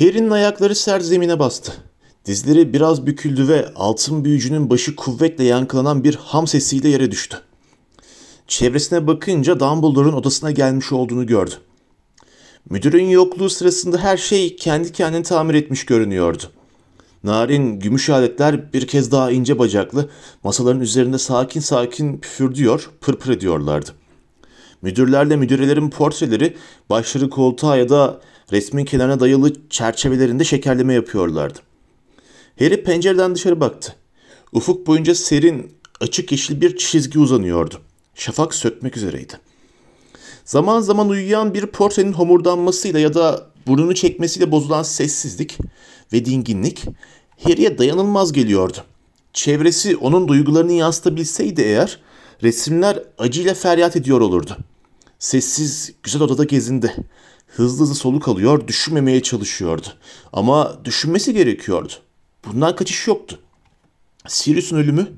Harry'nin ayakları sert zemine bastı. Dizleri biraz büküldü ve altın büyücünün başı kuvvetle yankılanan bir ham sesiyle yere düştü. Çevresine bakınca Dumbledore'un odasına gelmiş olduğunu gördü. Müdürün yokluğu sırasında her şey kendi kendini tamir etmiş görünüyordu. Narin gümüş aletler bir kez daha ince bacaklı masaların üzerinde sakin sakin püfürdüyor, pırpır ediyorlardı. Müdürlerle müdürelerin portreleri başları koltuğa ya da resmin kenarına dayalı çerçevelerinde şekerleme yapıyorlardı. Harry pencereden dışarı baktı. Ufuk boyunca serin, açık yeşil bir çizgi uzanıyordu. Şafak sökmek üzereydi. Zaman zaman uyuyan bir portrenin homurdanmasıyla ya da burnunu çekmesiyle bozulan sessizlik ve dinginlik Harry'e dayanılmaz geliyordu. Çevresi onun duygularını yansıtabilseydi eğer resimler acıyla feryat ediyor olurdu. Sessiz, güzel odada gezindi. Hızlı hızlı soluk alıyor, düşünmemeye çalışıyordu. Ama düşünmesi gerekiyordu. Bundan kaçış yoktu. Sirius'un ölümü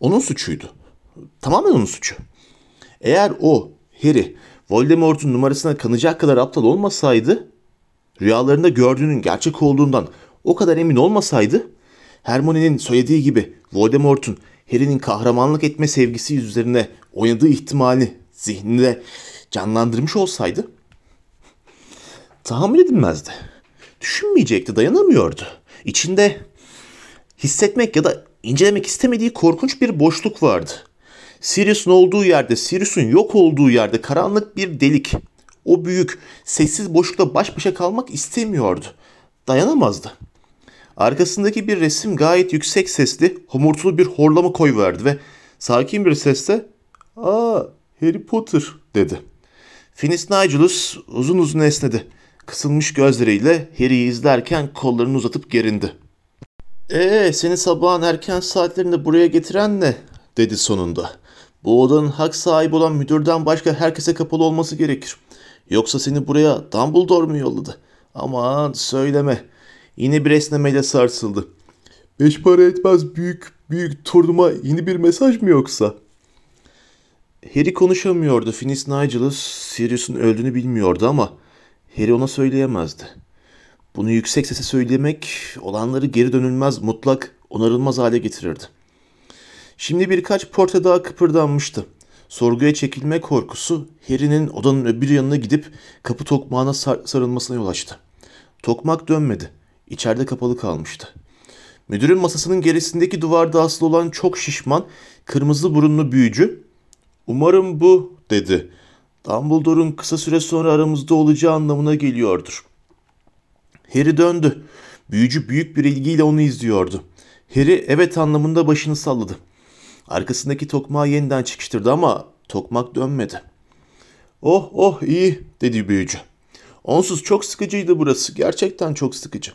onun suçuydu. Tamamen onun suçu. Eğer o, Harry, Voldemort'un numarasına kanacak kadar aptal olmasaydı, rüyalarında gördüğünün gerçek olduğundan o kadar emin olmasaydı, Hermione'nin söylediği gibi Voldemort'un Harry'nin kahramanlık etme sevgisi üzerine oynadığı ihtimali zihninde canlandırmış olsaydı, tahammül edilmezdi. Düşünmeyecekti, dayanamıyordu. İçinde hissetmek ya da incelemek istemediği korkunç bir boşluk vardı. Sirius'un olduğu yerde, Sirius'un yok olduğu yerde karanlık bir delik. O büyük, sessiz boşlukla baş başa kalmak istemiyordu. Dayanamazdı. Arkasındaki bir resim gayet yüksek sesli, homurtulu bir horlama koyverdi ve sakin bir sesle ''Aa, Harry Potter'' dedi. Finis Nigellus uzun uzun esnedi. Kısılmış gözleriyle Harry'i izlerken kollarını uzatıp gerindi. ''Ee, seni sabahın erken saatlerinde buraya getiren ne?'' dedi sonunda. ''Bu odanın hak sahibi olan müdürden başka herkese kapalı olması gerekir. Yoksa seni buraya Dumbledore mu yolladı? Aman söyleme.'' Yine bir esnemeyle sarsıldı. Beş para etmez büyük büyük turnuva yeni bir mesaj mı yoksa? Harry konuşamıyordu. Finis Nigelus Sirius'un öldüğünü bilmiyordu ama Harry ona söyleyemezdi. Bunu yüksek sesle söylemek olanları geri dönülmez, mutlak, onarılmaz hale getirirdi. Şimdi birkaç portre daha kıpırdanmıştı. Sorguya çekilme korkusu Harry'nin odanın öbür yanına gidip kapı tokmağına sar sarılmasına yol açtı. Tokmak dönmedi. İçeride kapalı kalmıştı. Müdürün masasının gerisindeki duvarda asılı olan çok şişman, kırmızı burunlu büyücü, ''Umarım bu'' dedi. Dumbledore'un kısa süre sonra aramızda olacağı anlamına geliyordur. Harry döndü. Büyücü büyük bir ilgiyle onu izliyordu. Harry evet anlamında başını salladı. Arkasındaki tokmağı yeniden çıkıştırdı ama tokmak dönmedi. Oh oh iyi dedi büyücü. Onsuz çok sıkıcıydı burası. Gerçekten çok sıkıcı.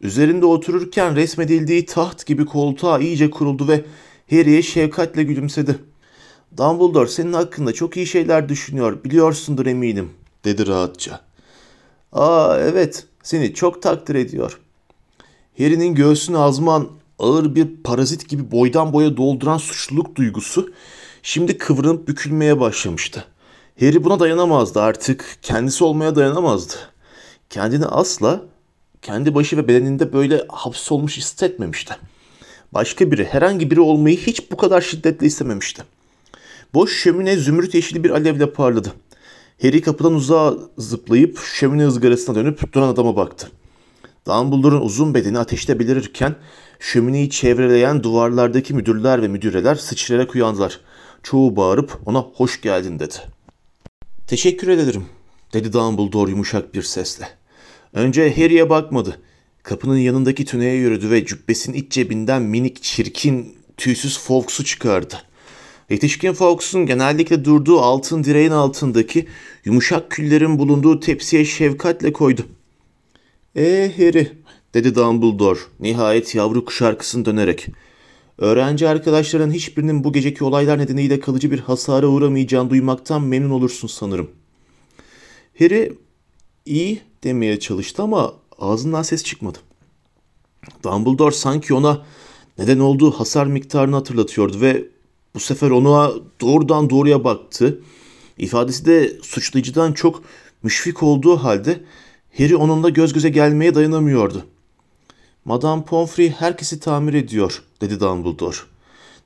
Üzerinde otururken resmedildiği taht gibi koltuğa iyice kuruldu ve Harry'e şefkatle gülümsedi. Dumbledore senin hakkında çok iyi şeyler düşünüyor, biliyorsundur eminim, dedi rahatça. Aa evet, seni çok takdir ediyor. Harry'nin göğsünü azman ağır bir parazit gibi boydan boya dolduran suçluluk duygusu şimdi kıvrınıp bükülmeye başlamıştı. Harry buna dayanamazdı artık, kendisi olmaya dayanamazdı. Kendini asla kendi başı ve bedeninde böyle hapsolmuş hissetmemişti. Başka biri, herhangi biri olmayı hiç bu kadar şiddetle istememişti. Boş şömine zümrüt yeşili bir alevle parladı. Harry kapıdan uzağa zıplayıp şömine ızgarasına dönüp duran adama baktı. Dumbledore'un uzun bedeni ateşte belirirken şömineyi çevreleyen duvarlardaki müdürler ve müdüreler sıçrayarak uyandılar. Çoğu bağırıp ona hoş geldin dedi. Teşekkür ederim dedi Dumbledore yumuşak bir sesle. Önce Harry'e bakmadı. Kapının yanındaki tüneye yürüdü ve cübbesinin iç cebinden minik, çirkin, tüysüz Fawkes'u çıkardı. Yetişkin Fawkes'un genellikle durduğu altın direğin altındaki yumuşak küllerin bulunduğu tepsiye şefkatle koydu. ''Ee Harry'' dedi Dumbledore nihayet yavru kuş arkasını dönerek. ''Öğrenci arkadaşların hiçbirinin bu geceki olaylar nedeniyle kalıcı bir hasara uğramayacağını duymaktan memnun olursun sanırım.'' Harry iyi demeye çalıştı ama ağzından ses çıkmadı. Dumbledore sanki ona neden olduğu hasar miktarını hatırlatıyordu ve bu sefer ona doğrudan doğruya baktı. İfadesi de suçlayıcıdan çok müşfik olduğu halde Harry onunla göz göze gelmeye dayanamıyordu. Madame Pomfrey herkesi tamir ediyor, dedi Dumbledore.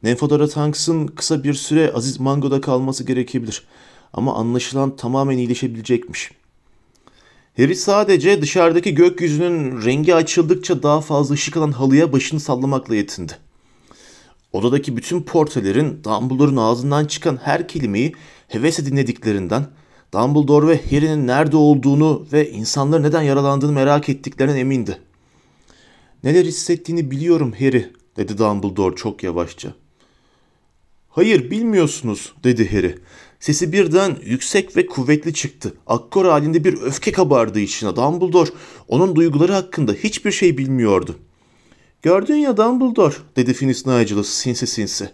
Nymphadora Tonks'ın kısa bir süre Aziz Mango'da kalması gerekebilir. Ama anlaşılan tamamen iyileşebilecekmiş. Harry sadece dışarıdaki gökyüzünün rengi açıldıkça daha fazla ışık alan halıya başını sallamakla yetindi. Odadaki bütün portrelerin Dumbledore'un ağzından çıkan her kelimeyi hevesle dinlediklerinden, Dumbledore ve Harry'nin nerede olduğunu ve insanların neden yaralandığını merak ettiklerinden emindi. Neler hissettiğini biliyorum Harry, dedi Dumbledore çok yavaşça. Hayır bilmiyorsunuz, dedi Harry. Sesi birden yüksek ve kuvvetli çıktı. Akkor halinde bir öfke kabardı içine. Dumbledore onun duyguları hakkında hiçbir şey bilmiyordu. Gördün ya Dumbledore, dedi Finis Nigelus sinsi sinsi.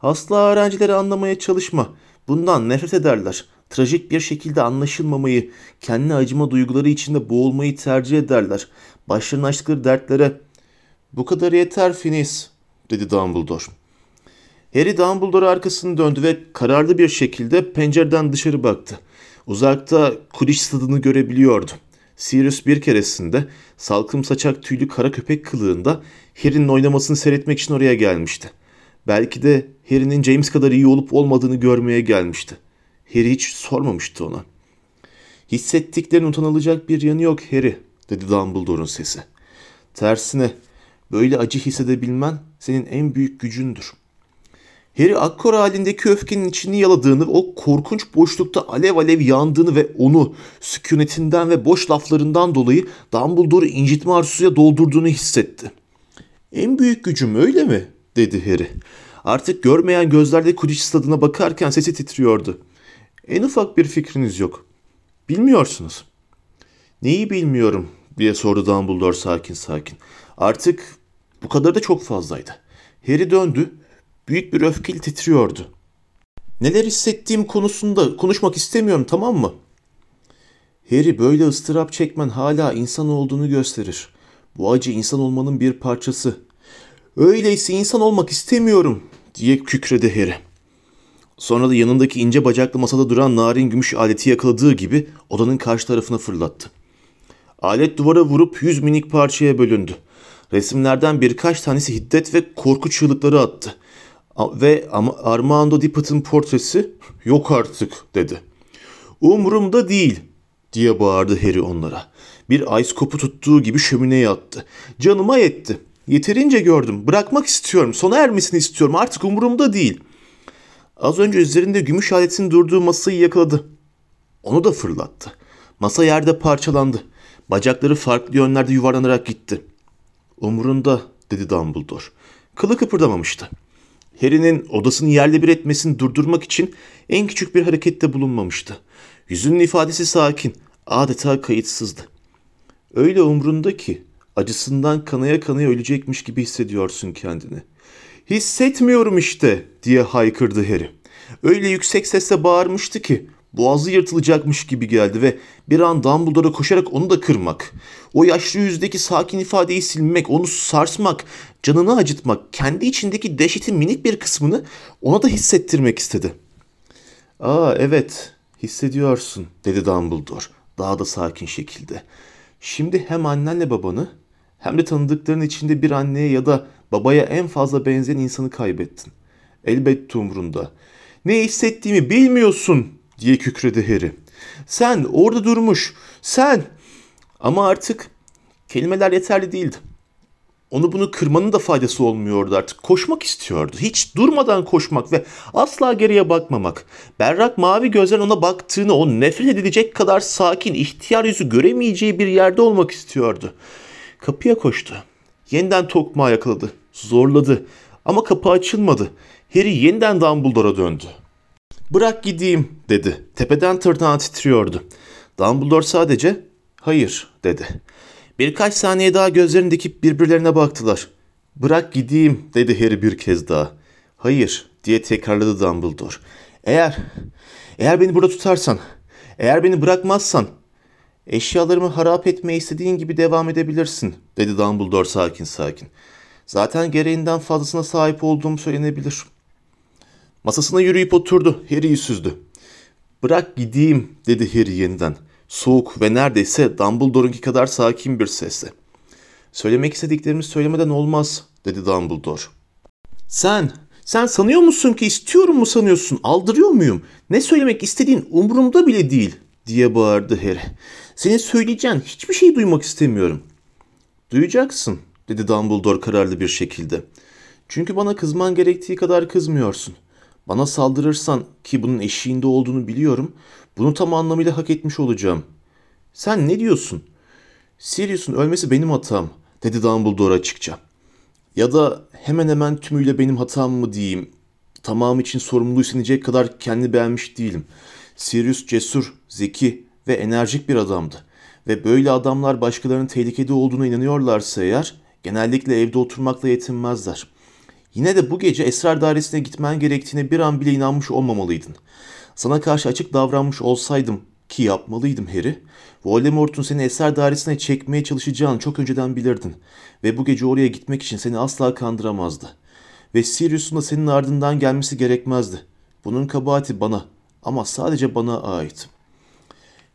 Asla öğrencileri anlamaya çalışma. Bundan nefret ederler. Trajik bir şekilde anlaşılmamayı, kendi acıma duyguları içinde boğulmayı tercih ederler. Başlarına açtıkları dertlere... Bu kadar yeter Finis, dedi Dumbledore. Harry Dumbledore arkasını döndü ve kararlı bir şekilde pencereden dışarı baktı. Uzakta Quidditch stadını görebiliyordu. Sirius bir keresinde salkım saçak tüylü kara köpek kılığında Harry'nin oynamasını seyretmek için oraya gelmişti. Belki de Harry'nin James kadar iyi olup olmadığını görmeye gelmişti. Harry hiç sormamıştı ona. Hissettiklerin utanılacak bir yanı yok Harry, dedi Dumbledore'un sesi. Tersine böyle acı hissedebilmen senin en büyük gücündür. Harry akkor halindeki öfkenin içini yaladığını, o korkunç boşlukta alev alev yandığını ve onu sükunetinden ve boş laflarından dolayı Dumbledore'u incitme arzusuyla doldurduğunu hissetti. En büyük gücüm öyle mi? dedi Harry. Artık görmeyen gözlerde Quidditch stadına bakarken sesi titriyordu. En ufak bir fikriniz yok. Bilmiyorsunuz. Neyi bilmiyorum diye sordu Dumbledore sakin sakin. Artık bu kadar da çok fazlaydı. Harry döndü büyük bir öfkeyle titriyordu. Neler hissettiğim konusunda konuşmak istemiyorum tamam mı? Harry böyle ıstırap çekmen hala insan olduğunu gösterir. Bu acı insan olmanın bir parçası. Öyleyse insan olmak istemiyorum diye kükredi Harry. Sonra da yanındaki ince bacaklı masada duran narin gümüş aleti yakaladığı gibi odanın karşı tarafına fırlattı. Alet duvara vurup yüz minik parçaya bölündü. Resimlerden birkaç tanesi hiddet ve korku çığlıkları attı ve Armando Dippett'ın portresi yok artık dedi. Umurumda değil diye bağırdı Harry onlara. Bir ice kopu tuttuğu gibi şömineye attı. Canıma yetti. Yeterince gördüm. Bırakmak istiyorum. Sona ermesini istiyorum. Artık umurumda değil. Az önce üzerinde gümüş aletin durduğu masayı yakaladı. Onu da fırlattı. Masa yerde parçalandı. Bacakları farklı yönlerde yuvarlanarak gitti. Umurunda dedi Dumbledore. Kılı kıpırdamamıştı. Harry'nin odasını yerle bir etmesini durdurmak için en küçük bir harekette bulunmamıştı. Yüzünün ifadesi sakin, adeta kayıtsızdı. Öyle umrunda ki acısından kanaya kanaya ölecekmiş gibi hissediyorsun kendini. Hissetmiyorum işte diye haykırdı Harry. Öyle yüksek sesle bağırmıştı ki boğazı yırtılacakmış gibi geldi ve bir an Dumbledore'a koşarak onu da kırmak, o yaşlı yüzdeki sakin ifadeyi silmek, onu sarsmak, canını acıtmak, kendi içindeki dehşetin minik bir kısmını ona da hissettirmek istedi. ''Aa evet, hissediyorsun.'' dedi Dumbledore daha da sakin şekilde. ''Şimdi hem annenle babanı hem de tanıdıkların içinde bir anneye ya da babaya en fazla benzeyen insanı kaybettin. Elbette umrunda. Ne hissettiğimi bilmiyorsun diye kükredi Harry. Sen orada durmuş. Sen. Ama artık kelimeler yeterli değildi. Onu bunu kırmanın da faydası olmuyordu artık. Koşmak istiyordu. Hiç durmadan koşmak ve asla geriye bakmamak. Berrak mavi gözler ona baktığını, o nefret edilecek kadar sakin, ihtiyar yüzü göremeyeceği bir yerde olmak istiyordu. Kapıya koştu. Yeniden tokmağı yakaladı. Zorladı. Ama kapı açılmadı. Harry yeniden Dumbledore'a döndü. Bırak gideyim dedi. Tepeden tırnağa titriyordu. Dumbledore sadece hayır dedi. Birkaç saniye daha gözlerini dikip birbirlerine baktılar. Bırak gideyim dedi Harry bir kez daha. Hayır diye tekrarladı Dumbledore. Eğer, eğer beni burada tutarsan, eğer beni bırakmazsan eşyalarımı harap etmeye istediğin gibi devam edebilirsin dedi Dumbledore sakin sakin. Zaten gereğinden fazlasına sahip olduğum söylenebilir. Masasına yürüyüp oturdu. Harry'i süzdü. Bırak gideyim dedi Harry yeniden. Soğuk ve neredeyse Dumbledore'unki kadar sakin bir sesle. Söylemek istediklerimi söylemeden olmaz, dedi Dumbledore. Sen, sen sanıyor musun ki istiyorum mu sanıyorsun, aldırıyor muyum? Ne söylemek istediğin umurumda bile değil, diye bağırdı Harry. Senin söyleyeceğin hiçbir şey duymak istemiyorum. Duyacaksın, dedi Dumbledore kararlı bir şekilde. Çünkü bana kızman gerektiği kadar kızmıyorsun. Bana saldırırsan ki bunun eşiğinde olduğunu biliyorum, bunu tam anlamıyla hak etmiş olacağım. Sen ne diyorsun? Sirius'un ölmesi benim hatam, dedi Dumbledore açıkça. Ya da hemen hemen tümüyle benim hatam mı diyeyim. Tamamı için sorumluluğu üstlenecek kadar kendi beğenmiş değilim. Sirius cesur, zeki ve enerjik bir adamdı. Ve böyle adamlar başkalarının tehlikede olduğuna inanıyorlarsa eğer genellikle evde oturmakla yetinmezler. Yine de bu gece esrar dairesine gitmen gerektiğine bir an bile inanmış olmamalıydın. Sana karşı açık davranmış olsaydım ki yapmalıydım Harry. Voldemort'un seni esrar dairesine çekmeye çalışacağını çok önceden bilirdin. Ve bu gece oraya gitmek için seni asla kandıramazdı. Ve Sirius'un da senin ardından gelmesi gerekmezdi. Bunun kabahati bana ama sadece bana ait.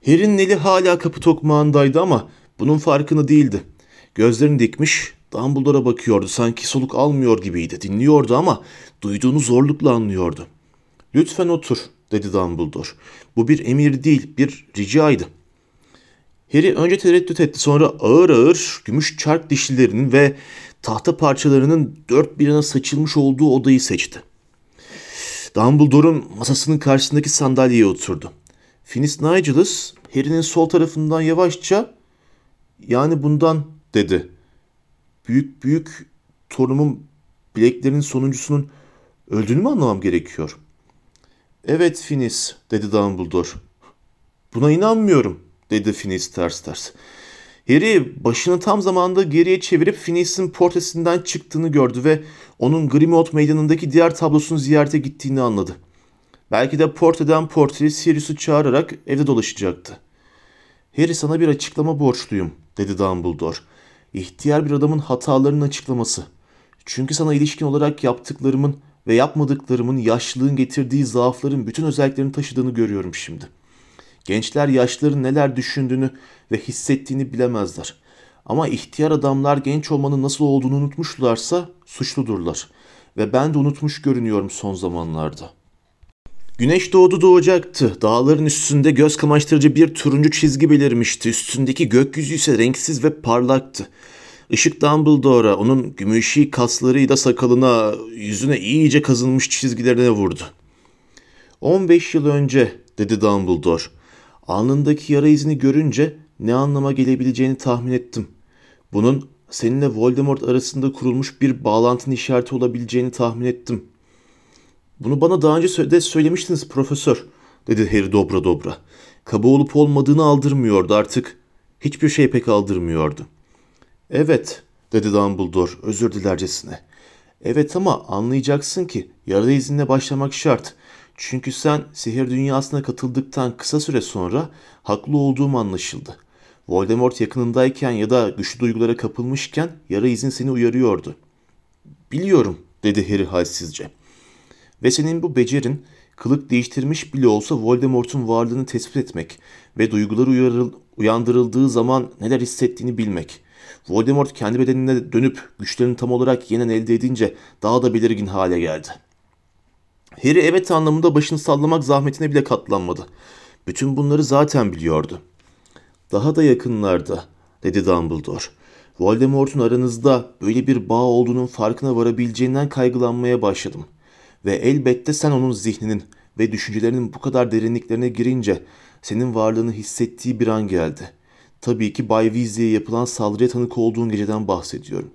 Harry'nin eli hala kapı tokmağındaydı ama bunun farkında değildi. Gözlerini dikmiş, Dumbledore'a bakıyordu. Sanki soluk almıyor gibiydi. Dinliyordu ama duyduğunu zorlukla anlıyordu. Lütfen otur, dedi Dumbledore. Bu bir emir değil, bir ricaydı. Harry önce tereddüt etti. Sonra ağır ağır gümüş çark dişlilerinin ve tahta parçalarının dört bir yana saçılmış olduğu odayı seçti. Dumbledore'un masasının karşısındaki sandalyeye oturdu. Finis Nigelus Harry'nin sol tarafından yavaşça yani bundan dedi. Büyük büyük torunumun bileklerinin sonuncusunun öldüğünü mü anlamam gerekiyor? Evet Finis dedi Dumbledore. Buna inanmıyorum dedi Finis ters ters. Harry başını tam zamanda geriye çevirip Finis'in portresinden çıktığını gördü ve onun Grimmauld meydanındaki diğer tablosunu ziyarete gittiğini anladı. Belki de portreden portreye Sirius'u çağırarak evde dolaşacaktı. Harry sana bir açıklama borçluyum dedi Dumbledore. İhtiyar bir adamın hatalarının açıklaması. Çünkü sana ilişkin olarak yaptıklarımın ve yapmadıklarımın yaşlılığın getirdiği zaafların bütün özelliklerini taşıdığını görüyorum şimdi. Gençler yaşlıların neler düşündüğünü ve hissettiğini bilemezler. Ama ihtiyar adamlar genç olmanın nasıl olduğunu unutmuşlarsa suçludurlar. Ve ben de unutmuş görünüyorum son zamanlarda. Güneş doğdu doğacaktı. Dağların üstünde göz kamaştırıcı bir turuncu çizgi belirmişti. Üstündeki gökyüzü ise renksiz ve parlaktı. Işık Dumbledore'a, onun gümüşi kaslarıyla sakalına, yüzüne iyice kazınmış çizgilerine vurdu. 15 yıl önce, dedi Dumbledore. Alnındaki yara izini görünce ne anlama gelebileceğini tahmin ettim. Bunun seninle Voldemort arasında kurulmuş bir bağlantının işareti olabileceğini tahmin ettim. Bunu bana daha önce de söylemiştiniz profesör, dedi Harry dobra dobra. Kaba olup olmadığını aldırmıyordu artık. Hiçbir şey pek aldırmıyordu. Evet, dedi Dumbledore özür dilercesine. Evet ama anlayacaksın ki yara izinle başlamak şart. Çünkü sen sihir dünyasına katıldıktan kısa süre sonra haklı olduğum anlaşıldı. Voldemort yakınındayken ya da güçlü duygulara kapılmışken yara izin seni uyarıyordu. Biliyorum, dedi Harry halsizce. Ve senin bu becerin kılık değiştirmiş bile olsa Voldemort'un varlığını tespit etmek ve duyguları uyandırıldığı zaman neler hissettiğini bilmek. Voldemort kendi bedenine dönüp güçlerini tam olarak yeniden elde edince daha da belirgin hale geldi. Harry evet anlamında başını sallamak zahmetine bile katlanmadı. Bütün bunları zaten biliyordu. Daha da yakınlarda, dedi Dumbledore. Voldemort'un aranızda böyle bir bağ olduğunun farkına varabileceğinden kaygılanmaya başladım. Ve elbette sen onun zihninin ve düşüncelerinin bu kadar derinliklerine girince senin varlığını hissettiği bir an geldi. Tabii ki Bay Weasley'e yapılan saldırıya tanık olduğun geceden bahsediyorum.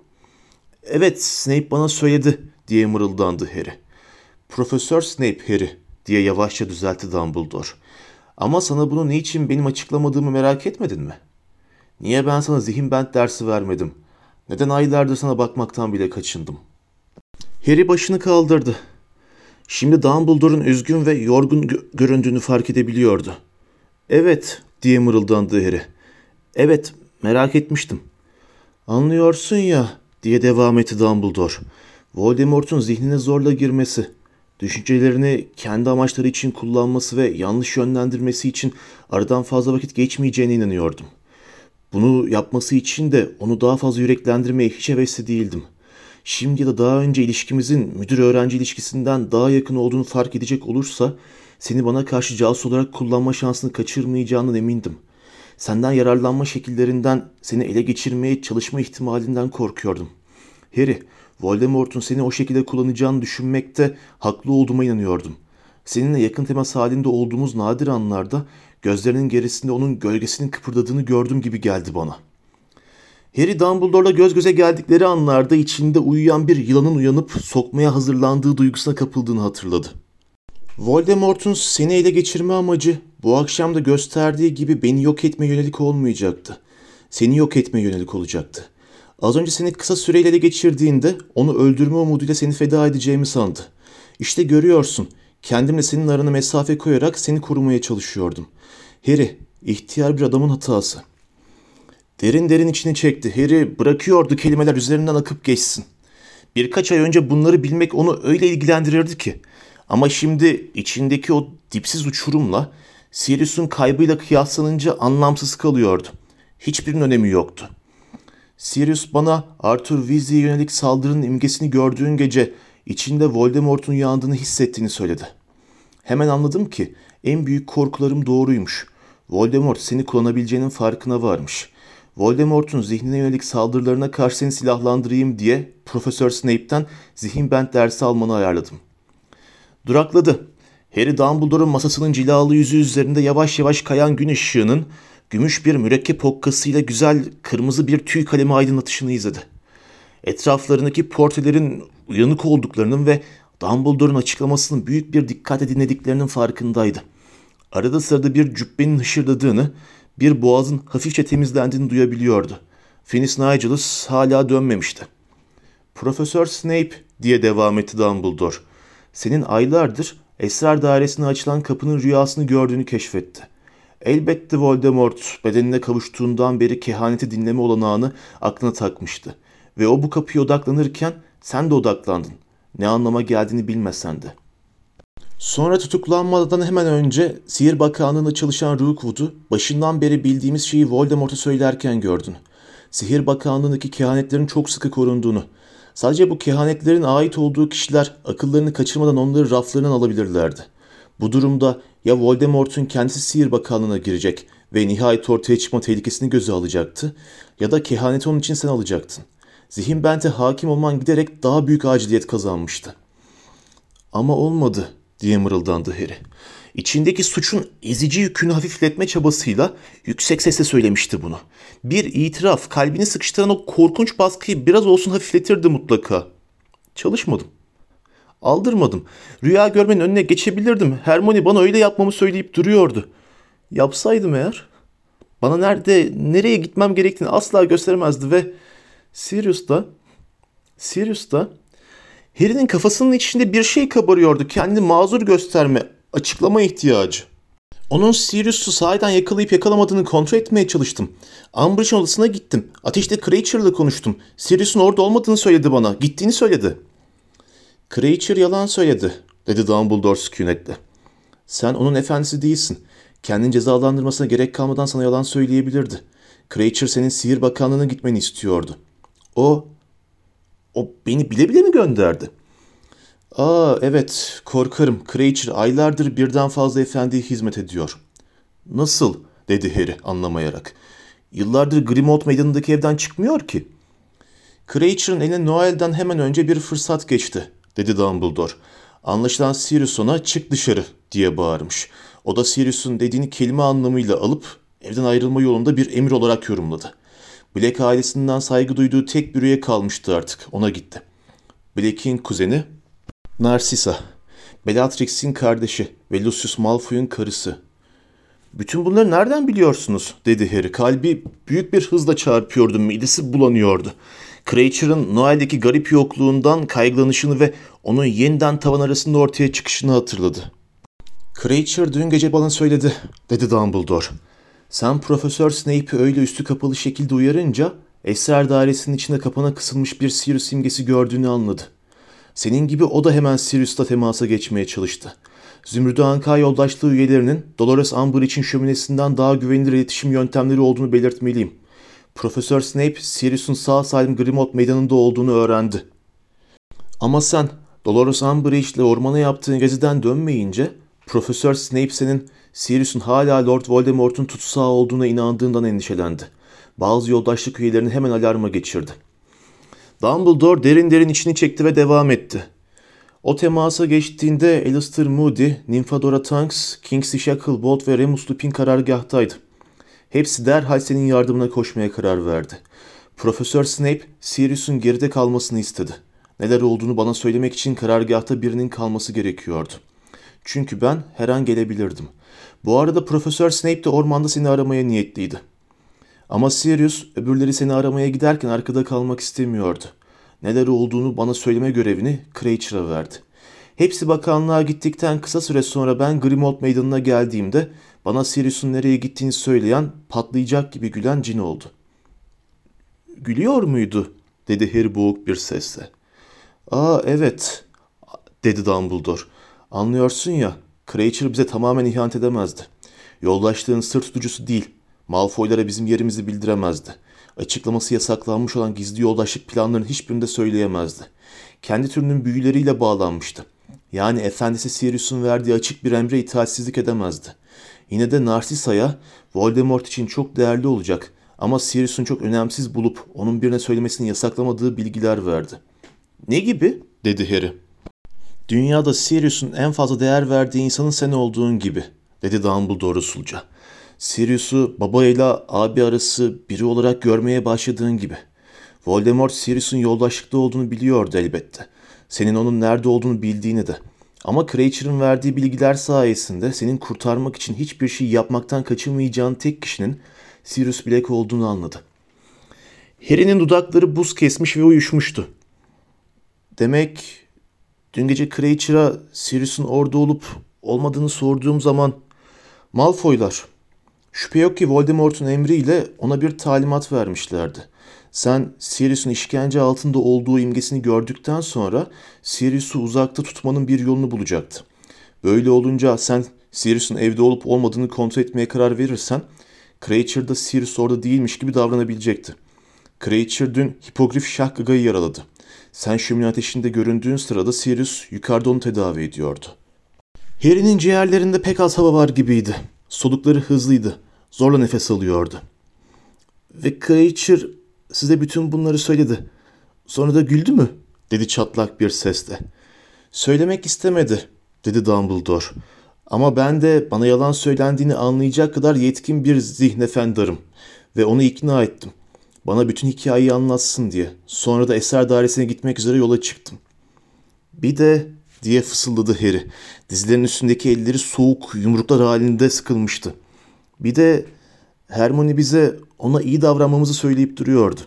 Evet, Snape bana söyledi diye mırıldandı Harry. Profesör Snape Harry diye yavaşça düzeltti Dumbledore. Ama sana bunu niçin benim açıklamadığımı merak etmedin mi? Niye ben sana zihin bent dersi vermedim? Neden aylardır sana bakmaktan bile kaçındım? Harry başını kaldırdı. Şimdi Dumbledore'un üzgün ve yorgun gö- göründüğünü fark edebiliyordu. Evet diye mırıldandı Harry. Evet merak etmiştim. Anlıyorsun ya diye devam etti Dumbledore. Voldemort'un zihnine zorla girmesi. Düşüncelerini kendi amaçları için kullanması ve yanlış yönlendirmesi için aradan fazla vakit geçmeyeceğine inanıyordum. Bunu yapması için de onu daha fazla yüreklendirmeye hiç hevesli değildim. Şimdi ya da daha önce ilişkimizin müdür-öğrenci ilişkisinden daha yakın olduğunu fark edecek olursa seni bana karşı casus olarak kullanma şansını kaçırmayacağından emindim. Senden yararlanma şekillerinden, seni ele geçirmeye çalışma ihtimalinden korkuyordum. Harry, Voldemort'un seni o şekilde kullanacağını düşünmekte haklı olduğuma inanıyordum. Seninle yakın temas halinde olduğumuz nadir anlarda gözlerinin gerisinde onun gölgesinin kıpırdadığını gördüm gibi geldi bana. Harry Dumbledore'la göz göze geldikleri anlarda içinde uyuyan bir yılanın uyanıp sokmaya hazırlandığı duygusuna kapıldığını hatırladı. Voldemort'un seni ele geçirme amacı bu akşam da gösterdiği gibi beni yok etme yönelik olmayacaktı. Seni yok etme yönelik olacaktı. Az önce seni kısa süreyle ele geçirdiğinde onu öldürme umuduyla seni feda edeceğimi sandı. İşte görüyorsun, kendimle senin arana mesafe koyarak seni korumaya çalışıyordum. Harry, ihtiyar bir adamın hatası. Derin derin içini çekti. Harry bırakıyordu kelimeler üzerinden akıp geçsin. Birkaç ay önce bunları bilmek onu öyle ilgilendirirdi ki. Ama şimdi içindeki o dipsiz uçurumla Sirius'un kaybıyla kıyaslanınca anlamsız kalıyordu. Hiçbirinin önemi yoktu. Sirius bana Arthur Weasley'e yönelik saldırının imgesini gördüğün gece içinde Voldemort'un yandığını hissettiğini söyledi. Hemen anladım ki en büyük korkularım doğruymuş. Voldemort seni kullanabileceğinin farkına varmış. Voldemort'un zihnine yönelik saldırılarına karşı seni silahlandırayım diye Profesör Snape'ten zihin bent dersi almanı ayarladım. Durakladı. Harry Dumbledore'un masasının cilalı yüzü üzerinde yavaş yavaş kayan gün ışığının gümüş bir mürekkep hokkasıyla güzel kırmızı bir tüy kalemi aydınlatışını izledi. Etraflarındaki portrelerin uyanık olduklarının ve Dumbledore'un açıklamasını büyük bir dikkatle dinlediklerinin farkındaydı. Arada sırada bir cübbenin hışırdadığını, bir boğazın hafifçe temizlendiğini duyabiliyordu. Finis Nigelus hala dönmemişti. Profesör Snape diye devam etti Dumbledore. Senin aylardır esrar dairesine açılan kapının rüyasını gördüğünü keşfetti. Elbette Voldemort bedenine kavuştuğundan beri kehaneti dinleme olanağını aklına takmıştı. Ve o bu kapıya odaklanırken sen de odaklandın. Ne anlama geldiğini bilmesen de. Sonra tutuklanmadan hemen önce Sihir Bakanlığı'nda çalışan Rookwood'u başından beri bildiğimiz şeyi Voldemort'a söylerken gördün. Sihir Bakanlığı'ndaki kehanetlerin çok sıkı korunduğunu, sadece bu kehanetlerin ait olduğu kişiler akıllarını kaçırmadan onları raflarından alabilirlerdi. Bu durumda ya Voldemort'un kendisi Sihir Bakanlığı'na girecek ve nihayet ortaya çıkma tehlikesini göze alacaktı ya da kehaneti onun için sen alacaktın. Zihin bente hakim olman giderek daha büyük aciliyet kazanmıştı. Ama olmadı diye mırıldandı Harry. İçindeki suçun ezici yükünü hafifletme çabasıyla yüksek sesle söylemişti bunu. Bir itiraf kalbini sıkıştıran o korkunç baskıyı biraz olsun hafifletirdi mutlaka. Çalışmadım. Aldırmadım. Rüya görmenin önüne geçebilirdim. Hermione bana öyle yapmamı söyleyip duruyordu. Yapsaydım eğer bana nerede, nereye gitmem gerektiğini asla gösteremezdi ve Sirius da Sirius da Harry'nin kafasının içinde bir şey kabarıyordu. Kendini mazur gösterme, açıklama ihtiyacı. Onun Sirius'u sahiden yakalayıp yakalamadığını kontrol etmeye çalıştım. Umbridge'in odasına gittim. Ateşte Creature'la konuştum. Sirius'un orada olmadığını söyledi bana. Gittiğini söyledi. Creature yalan söyledi, dedi Dumbledore sükunetle. Sen onun efendisi değilsin. Kendini cezalandırmasına gerek kalmadan sana yalan söyleyebilirdi. Creature senin sihir bakanlığına gitmeni istiyordu. O, o beni bile bile mi gönderdi? Aa evet, korkarım. Creature aylardır birden fazla efendiye hizmet ediyor. Nasıl? dedi Harry anlamayarak. Yıllardır Grimmauld meydanındaki evden çıkmıyor ki. Creature'ın eline Noel'den hemen önce bir fırsat geçti, dedi Dumbledore. Anlaşılan Sirius ona çık dışarı diye bağırmış. O da Sirius'un dediğini kelime anlamıyla alıp evden ayrılma yolunda bir emir olarak yorumladı. Black ailesinden saygı duyduğu tek bir üye kalmıştı artık. Ona gitti. Black'in kuzeni Narcissa, Bellatrix'in kardeşi ve Lucius Malfoy'un karısı. Bütün bunları nereden biliyorsunuz? dedi Harry. Kalbi büyük bir hızla çarpıyordu, midesi bulanıyordu. Creature'ın Noel'deki garip yokluğundan kaygılanışını ve onun yeniden tavan arasında ortaya çıkışını hatırladı. Creature dün gece bana söyledi, dedi Dumbledore. Sen Profesör Snape'i öyle üstü kapalı şekilde uyarınca Esrar dairesinin içinde kapana kısılmış bir Sirius simgesi gördüğünü anladı. Senin gibi o da hemen Sirius'la temasa geçmeye çalıştı. Zümrüdü Anka yoldaşlığı üyelerinin Dolores Umbridge'in şöminesinden daha güvenilir iletişim yöntemleri olduğunu belirtmeliyim. Profesör Snape, Sirius'un sağ salim Grimmauld meydanında olduğunu öğrendi. Ama sen Dolores Umbridge ile ormana yaptığın geziden dönmeyince Profesör Snape senin Sirius'un hala Lord Voldemort'un tutsağı olduğuna inandığından endişelendi. Bazı yoldaşlık üyelerini hemen alarma geçirdi. Dumbledore derin derin içini çekti ve devam etti. O temasa geçtiğinde Alistair Moody, Nymphadora Tonks, Kingsley Shacklebolt ve Remus Lupin karargahtaydı. Hepsi derhal senin yardımına koşmaya karar verdi. Profesör Snape, Sirius'un geride kalmasını istedi. Neler olduğunu bana söylemek için karargahta birinin kalması gerekiyordu. Çünkü ben her an gelebilirdim. Bu arada Profesör Snape de ormanda seni aramaya niyetliydi. Ama Sirius öbürleri seni aramaya giderken arkada kalmak istemiyordu. Neler olduğunu bana söyleme görevini Kreacher'a verdi. Hepsi bakanlığa gittikten kısa süre sonra ben Grimmauld meydanına geldiğimde bana Sirius'un nereye gittiğini söyleyen patlayacak gibi gülen cin oldu. Gülüyor muydu? dedi Harry boğuk bir sesle. Aa evet dedi Dumbledore. Anlıyorsun ya Kreacher bize tamamen ihanet edemezdi. Yoldaşlığın sır tutucusu değil. Malfoylara bizim yerimizi bildiremezdi. Açıklaması yasaklanmış olan gizli yoldaşlık planlarının hiçbirini de söyleyemezdi. Kendi türünün büyüleriyle bağlanmıştı. Yani efendisi Sirius'un verdiği açık bir emre itaatsizlik edemezdi. Yine de Narsisa'ya Voldemort için çok değerli olacak ama Sirius'un çok önemsiz bulup onun birine söylemesini yasaklamadığı bilgiler verdi. Ne gibi? dedi Harry. Dünyada Sirius'un en fazla değer verdiği insanın sen olduğun gibi, dedi Dumbledore usulca. Sirius'u babayla abi arası biri olarak görmeye başladığın gibi. Voldemort Sirius'un yoldaşlıkta olduğunu biliyordu elbette. Senin onun nerede olduğunu bildiğini de. Ama Kreacher'ın verdiği bilgiler sayesinde senin kurtarmak için hiçbir şey yapmaktan kaçınmayacağın tek kişinin Sirius Black olduğunu anladı. Harry'nin dudakları buz kesmiş ve uyuşmuştu. Demek dün gece Kreacher'a Sirius'un orada olup olmadığını sorduğum zaman Malfoylar Şüphe yok ki Voldemort'un emriyle ona bir talimat vermişlerdi. Sen Sirius'un işkence altında olduğu imgesini gördükten sonra Sirius'u uzakta tutmanın bir yolunu bulacaktı. Böyle olunca sen Sirius'un evde olup olmadığını kontrol etmeye karar verirsen Kreacher da Sirius orada değilmiş gibi davranabilecekti. Kreacher dün hipogrif şah gagayı yaraladı. Sen şömine ateşinde göründüğün sırada Sirius yukarıda onu tedavi ediyordu. Harry'nin ciğerlerinde pek az hava var gibiydi. Solukları hızlıydı. Zorla nefes alıyordu. Ve Kreacher size bütün bunları söyledi. Sonra da güldü mü? dedi çatlak bir sesle. Söylemek istemedi, dedi Dumbledore. Ama ben de bana yalan söylendiğini anlayacak kadar yetkin bir zihnefendarım. Ve onu ikna ettim. Bana bütün hikayeyi anlatsın diye. Sonra da eser dairesine gitmek üzere yola çıktım. Bir de diye fısıldadı Harry. Dizlerinin üstündeki elleri soğuk yumruklar halinde sıkılmıştı. Bir de Hermione bize ona iyi davranmamızı söyleyip duruyordu.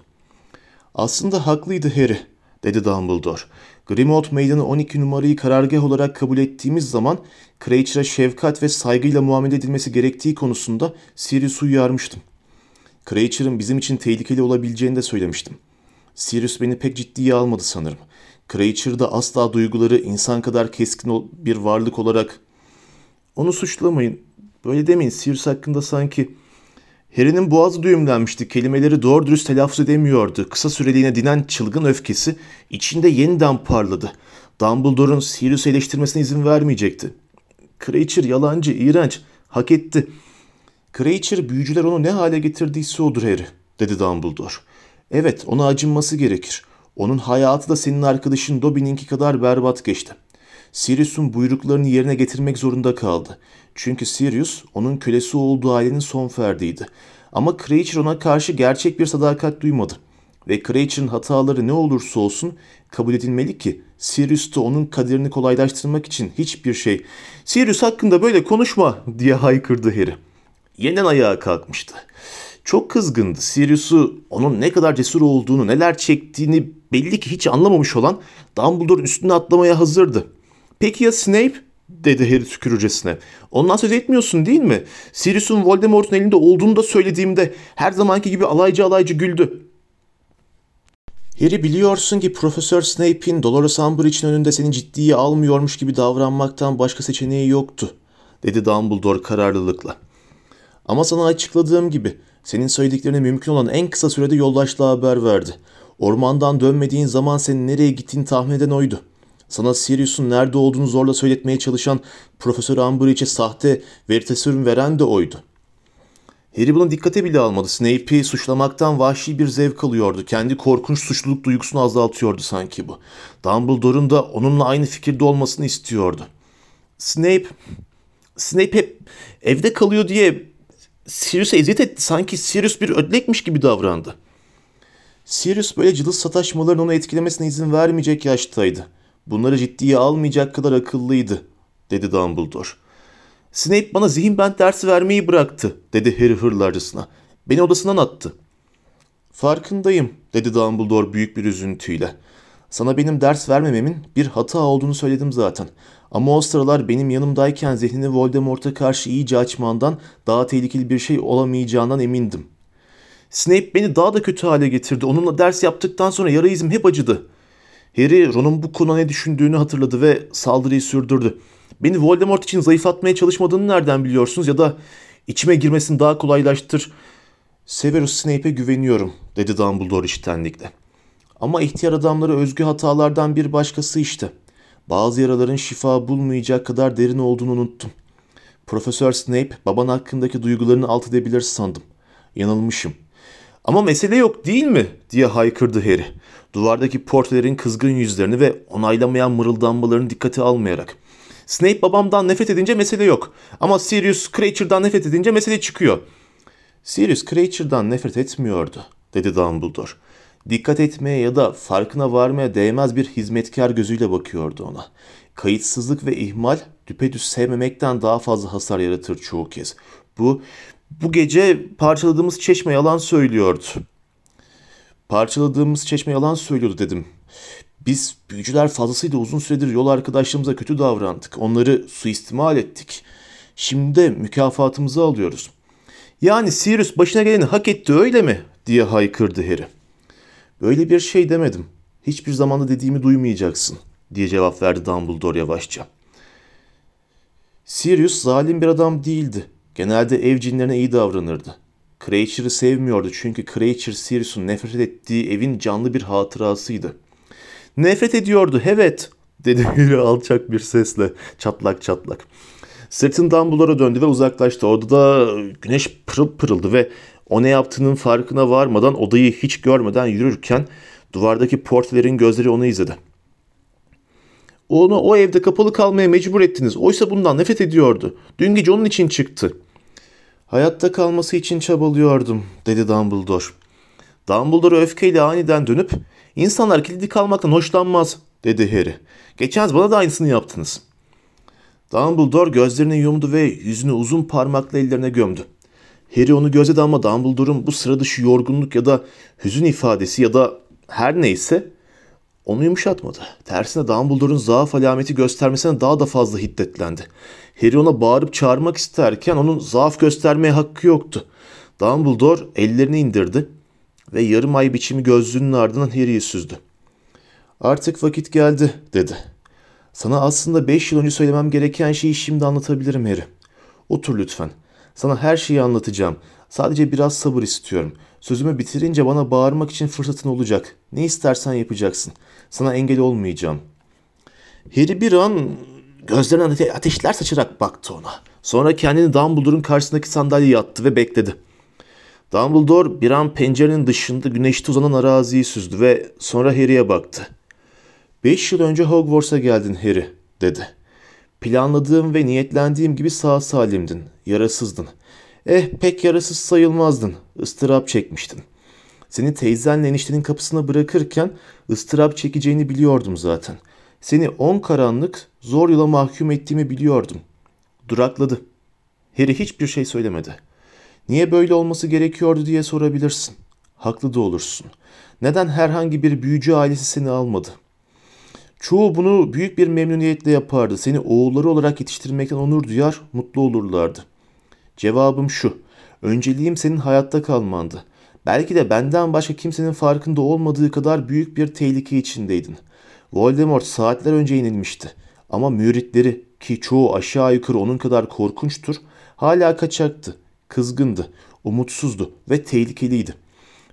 Aslında haklıydı Harry, dedi Dumbledore. Grimmauld Meydanı 12 numarayı karargah olarak kabul ettiğimiz zaman Kreacher'a şefkat ve saygıyla muamele edilmesi gerektiği konusunda Sirius'u uyarmıştım. Kreacher'ın bizim için tehlikeli olabileceğini de söylemiştim. Sirius beni pek ciddiye almadı sanırım. Kreacher'da asla duyguları insan kadar keskin bir varlık olarak... Onu suçlamayın. Böyle demeyin. Sirius hakkında sanki... Harry'nin boğazı düğümlenmişti. Kelimeleri doğru dürüst telaffuz edemiyordu. Kısa süreliğine dinen çılgın öfkesi içinde yeniden parladı. Dumbledore'un Sirius'u eleştirmesine izin vermeyecekti. Kreacher yalancı, iğrenç. Hak etti. Kreacher büyücüler onu ne hale getirdiyse odur Harry, dedi Dumbledore. Evet, ona acınması gerekir. Onun hayatı da senin arkadaşın Dobby'ninki kadar berbat geçti. Sirius'un buyruklarını yerine getirmek zorunda kaldı. Çünkü Sirius onun kölesi olduğu ailenin son ferdiydi. Ama Kreacher ona karşı gerçek bir sadakat duymadı. Ve Kreacher'ın hataları ne olursa olsun kabul edilmeli ki Sirius da onun kaderini kolaylaştırmak için hiçbir şey Sirius hakkında böyle konuşma diye haykırdı Harry. Yeniden ayağa kalkmıştı. Çok kızgındı. Sirius'u onun ne kadar cesur olduğunu, neler çektiğini belli ki hiç anlamamış olan Dumbledore üstüne atlamaya hazırdı. Peki ya Snape? dedi Harry tükürürcesine. Ondan söz etmiyorsun değil mi? Sirius'un Voldemort'un elinde olduğunu da söylediğimde her zamanki gibi alaycı alaycı güldü. Harry biliyorsun ki Profesör Snape'in Dolores Umbridge'in önünde seni ciddiye almıyormuş gibi davranmaktan başka seçeneği yoktu, dedi Dumbledore kararlılıkla. Ama sana açıkladığım gibi senin söylediklerine mümkün olan en kısa sürede yoldaşlığa haber verdi. Ormandan dönmediğin zaman senin nereye gittiğini tahmin eden oydu. Sana Sirius'un nerede olduğunu zorla söyletmeye çalışan Profesör Umbridge'e sahte veritasörüm veren de oydu. Harry bunu dikkate bile almadı. Snape'i suçlamaktan vahşi bir zevk alıyordu. Kendi korkunç suçluluk duygusunu azaltıyordu sanki bu. Dumbledore'un da onunla aynı fikirde olmasını istiyordu. Snape, Snape hep evde kalıyor diye Sirius'a eziyet etti. Sanki Sirius bir ödlekmiş gibi davrandı. Sirius böyle cılız sataşmaların onu etkilemesine izin vermeyecek yaştaydı. Bunları ciddiye almayacak kadar akıllıydı, dedi Dumbledore. Snape bana zihin bent dersi vermeyi bıraktı, dedi Harry hırlarcasına. Beni odasından attı. Farkındayım, dedi Dumbledore büyük bir üzüntüyle. Sana benim ders vermememin bir hata olduğunu söyledim zaten. Ama o sıralar benim yanımdayken zihnini Voldemort'a karşı iyice açmandan daha tehlikeli bir şey olamayacağından emindim. Snape beni daha da kötü hale getirdi. Onunla ders yaptıktan sonra yara izim hep acıdı. Harry Ron'un bu konuda ne düşündüğünü hatırladı ve saldırıyı sürdürdü. Beni Voldemort için zayıflatmaya çalışmadığını nereden biliyorsunuz ya da içime girmesini daha kolaylaştır. Severus Snape'e güveniyorum, dedi Dumbledore iştenlikle. Ama ihtiyar adamlara özgü hatalardan bir başkası işte. Bazı yaraların şifa bulmayacak kadar derin olduğunu unuttum. Profesör Snape baban hakkındaki duygularını alt edebilir sandım. Yanılmışım. Ama mesele yok değil mi? diye haykırdı Harry. Duvardaki portrelerin kızgın yüzlerini ve onaylamayan mırıldanmalarını dikkate almayarak. Snape babamdan nefret edince mesele yok. Ama Sirius Creature'dan nefret edince mesele çıkıyor. Sirius Creature'dan nefret etmiyordu, dedi Dumbledore. Dikkat etmeye ya da farkına varmaya değmez bir hizmetkar gözüyle bakıyordu ona. Kayıtsızlık ve ihmal düpedüz sevmemekten daha fazla hasar yaratır çoğu kez. Bu, bu gece parçaladığımız çeşme yalan söylüyordu. Parçaladığımız çeşme yalan söylüyordu dedim. Biz büyücüler fazlasıyla uzun süredir yol arkadaşlarımıza kötü davrandık. Onları suistimal ettik. Şimdi de mükafatımızı alıyoruz. Yani Sirius başına geleni hak etti öyle mi? diye haykırdı Harry. Böyle bir şey demedim. Hiçbir zamanda dediğimi duymayacaksın diye cevap verdi Dumbledore yavaşça. Sirius zalim bir adam değildi. Genelde ev cinlerine iyi davranırdı. Creature'ı sevmiyordu çünkü Creature Sirius'un nefret ettiği evin canlı bir hatırasıydı. Nefret ediyordu, evet, dedi biri alçak bir sesle, çatlak çatlak. Sırtın Dumbledore'a döndü ve uzaklaştı. Odada güneş pırıl pırıldı ve o ne yaptığının farkına varmadan odayı hiç görmeden yürürken duvardaki portrelerin gözleri onu izledi. Onu o evde kapalı kalmaya mecbur ettiniz. Oysa bundan nefret ediyordu. Dün gece onun için çıktı. Hayatta kalması için çabalıyordum, dedi Dumbledore. Dumbledore öfkeyle aniden dönüp, insanlar kilitli kalmaktan hoşlanmaz, dedi Harry. Geçen bana da aynısını yaptınız. Dumbledore gözlerini yumdu ve yüzünü uzun parmakla ellerine gömdü. Harry onu gözledi ama Dumbledore'un bu sıra dışı yorgunluk ya da hüzün ifadesi ya da her neyse onu yumuşatmadı. Tersine Dumbledore'un zaaf alameti göstermesine daha da fazla hiddetlendi. Harry ona bağırıp çağırmak isterken onun zaaf göstermeye hakkı yoktu. Dumbledore ellerini indirdi ve yarım ay biçimi gözlüğünün ardından Harry'i süzdü. Artık vakit geldi dedi. Sana aslında beş yıl önce söylemem gereken şeyi şimdi anlatabilirim Harry. Otur lütfen. Sana her şeyi anlatacağım. Sadece biraz sabır istiyorum. Sözümü bitirince bana bağırmak için fırsatın olacak. Ne istersen yapacaksın. Sana engel olmayacağım. Harry bir an gözlerinden ate- ateşler saçarak baktı ona. Sonra kendini Dumbledore'un karşısındaki sandalyeye attı ve bekledi. Dumbledore bir an pencerenin dışında güneşte uzanan araziyi süzdü ve sonra Harry'e baktı. Beş yıl önce Hogwarts'a geldin Harry, dedi. Planladığım ve niyetlendiğim gibi sağ salimdin, yarasızdın. Eh pek yarasız sayılmazdın, ıstırap çekmiştin. Seni teyzenle eniştenin kapısına bırakırken ıstırap çekeceğini biliyordum zaten. Seni on karanlık, zor yola mahkum ettiğimi biliyordum. Durakladı. Harry hiçbir şey söylemedi. Niye böyle olması gerekiyordu diye sorabilirsin. Haklı da olursun. Neden herhangi bir büyücü ailesi seni almadı? Çoğu bunu büyük bir memnuniyetle yapardı. Seni oğulları olarak yetiştirmekten onur duyar, mutlu olurlardı. Cevabım şu. Önceliğim senin hayatta kalmandı. Belki de benden başka kimsenin farkında olmadığı kadar büyük bir tehlike içindeydin. Voldemort saatler önce yenilmişti. Ama müritleri ki çoğu aşağı yukarı onun kadar korkunçtur, hala kaçaktı, kızgındı, umutsuzdu ve tehlikeliydi.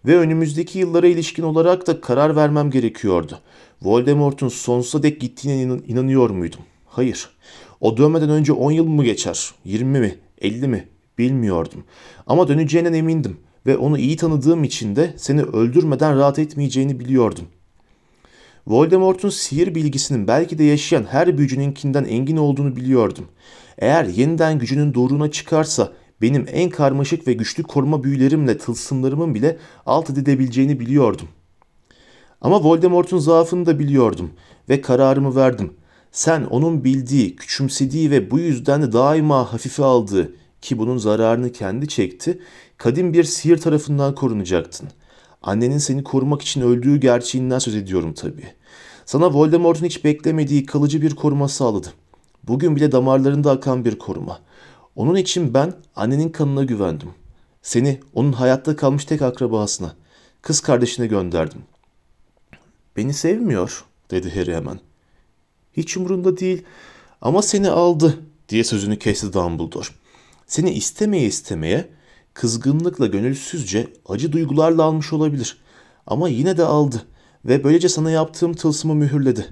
Ve önümüzdeki yıllara ilişkin olarak da karar vermem gerekiyordu. Voldemort'un sonsuza dek gittiğine inan- inanıyor muydum? Hayır. O dönmeden önce 10 yıl mı geçer? 20 mi? 50 mi? Bilmiyordum. Ama döneceğinden emindim ve onu iyi tanıdığım için de seni öldürmeden rahat etmeyeceğini biliyordum. Voldemort'un sihir bilgisinin belki de yaşayan her büyücününkinden engin olduğunu biliyordum. Eğer yeniden gücünün doruğuna çıkarsa benim en karmaşık ve güçlü koruma büyülerimle tılsımlarımın bile alt edebileceğini biliyordum. Ama Voldemort'un zaafını da biliyordum ve kararımı verdim. Sen onun bildiği, küçümsediği ve bu yüzden de daima hafife aldığı ki bunun zararını kendi çekti, kadim bir sihir tarafından korunacaktın. Annenin seni korumak için öldüğü gerçeğinden söz ediyorum tabii. Sana Voldemort'un hiç beklemediği kalıcı bir koruma sağladı. Bugün bile damarlarında akan bir koruma. Onun için ben annenin kanına güvendim. Seni onun hayatta kalmış tek akrabasına, kız kardeşine gönderdim. Beni sevmiyor, dedi Harry hemen. Hiç umurunda değil ama seni aldı, diye sözünü kesti Dumbledore. Seni istemeye istemeye, kızgınlıkla gönülsüzce, acı duygularla almış olabilir. Ama yine de aldı ve böylece sana yaptığım tılsımı mühürledi.